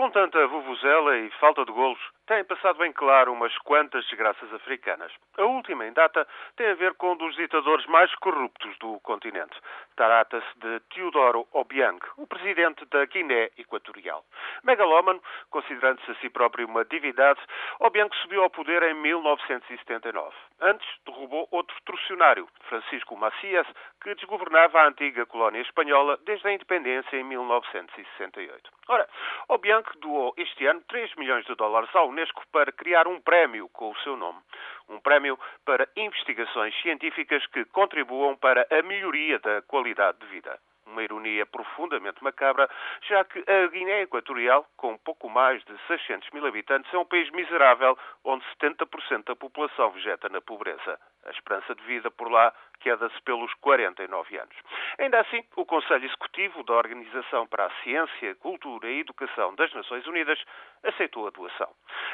Com tanta vuvuzela e falta de golos, têm passado bem claro umas quantas desgraças africanas. A última, em data, tem a ver com um dos ditadores mais corruptos do continente. Trata-se de Teodoro Obiang, o presidente da Guiné Equatorial. Megalómano, considerando-se a si próprio uma divindade, Obiang subiu ao poder em 1979. Antes, derrubou outro torcionário, Francisco Macias, que desgovernava a antiga colónia espanhola desde a independência em 1968. Ora, Obiang doou este ano 3 milhões de dólares à Unesco para criar um prémio com o seu nome. Um prémio para investigações científicas que contribuam para a melhoria da qualidade de vida uma ironia profundamente macabra, já que a Guiné Equatorial, com pouco mais de 600 mil habitantes, é um país miserável onde 70% da população vegeta na pobreza. A esperança de vida por lá queda-se pelos 49 anos. Ainda assim, o Conselho Executivo da Organização para a Ciência, Cultura e Educação das Nações Unidas aceitou a doação.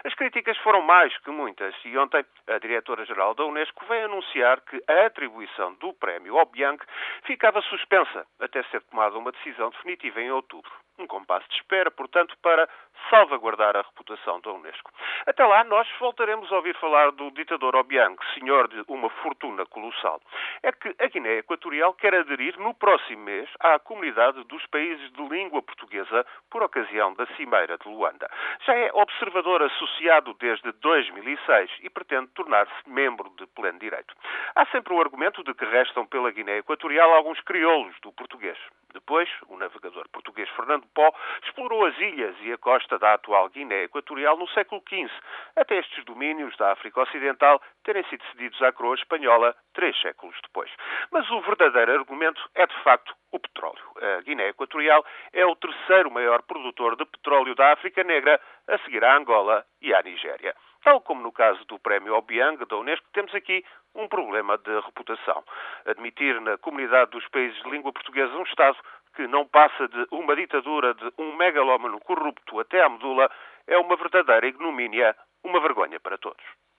As críticas foram mais que muitas e ontem a diretora-geral da Unesco veio anunciar que a atribuição do prémio ao Bianchi ficava suspensa até ser tomada uma decisão definitiva em outubro. Um compasso de espera, portanto, para salvaguardar a reputação da Unesco. Até lá, nós voltaremos a ouvir falar do ditador Obiang, senhor de uma fortuna colossal. É que a Guiné Equatorial quer aderir no próximo mês à comunidade dos países de língua portuguesa por ocasião da Cimeira de Luanda. Já é observador associado desde 2006 e pretende tornar-se membro de pleno direito. Há sempre o argumento de que restam pela Guiné Equatorial alguns crioulos do português. Depois, o navegador português Fernando Pó explorou as ilhas e a costa da atual Guiné Equatorial no século XV, até estes domínios da África Ocidental terem sido cedidos à coroa espanhola três séculos depois. Mas o verdadeiro argumento é, de facto, o petróleo. A Guiné Equatorial é o terceiro maior produtor de petróleo da África Negra, a seguir à Angola e à Nigéria. Tal como no caso do Prémio Obiang da Unesco, temos aqui um problema de reputação. Admitir na comunidade dos países de língua portuguesa um Estado que não passa de uma ditadura de um megalómano corrupto até à medula é uma verdadeira ignomínia, uma vergonha para todos.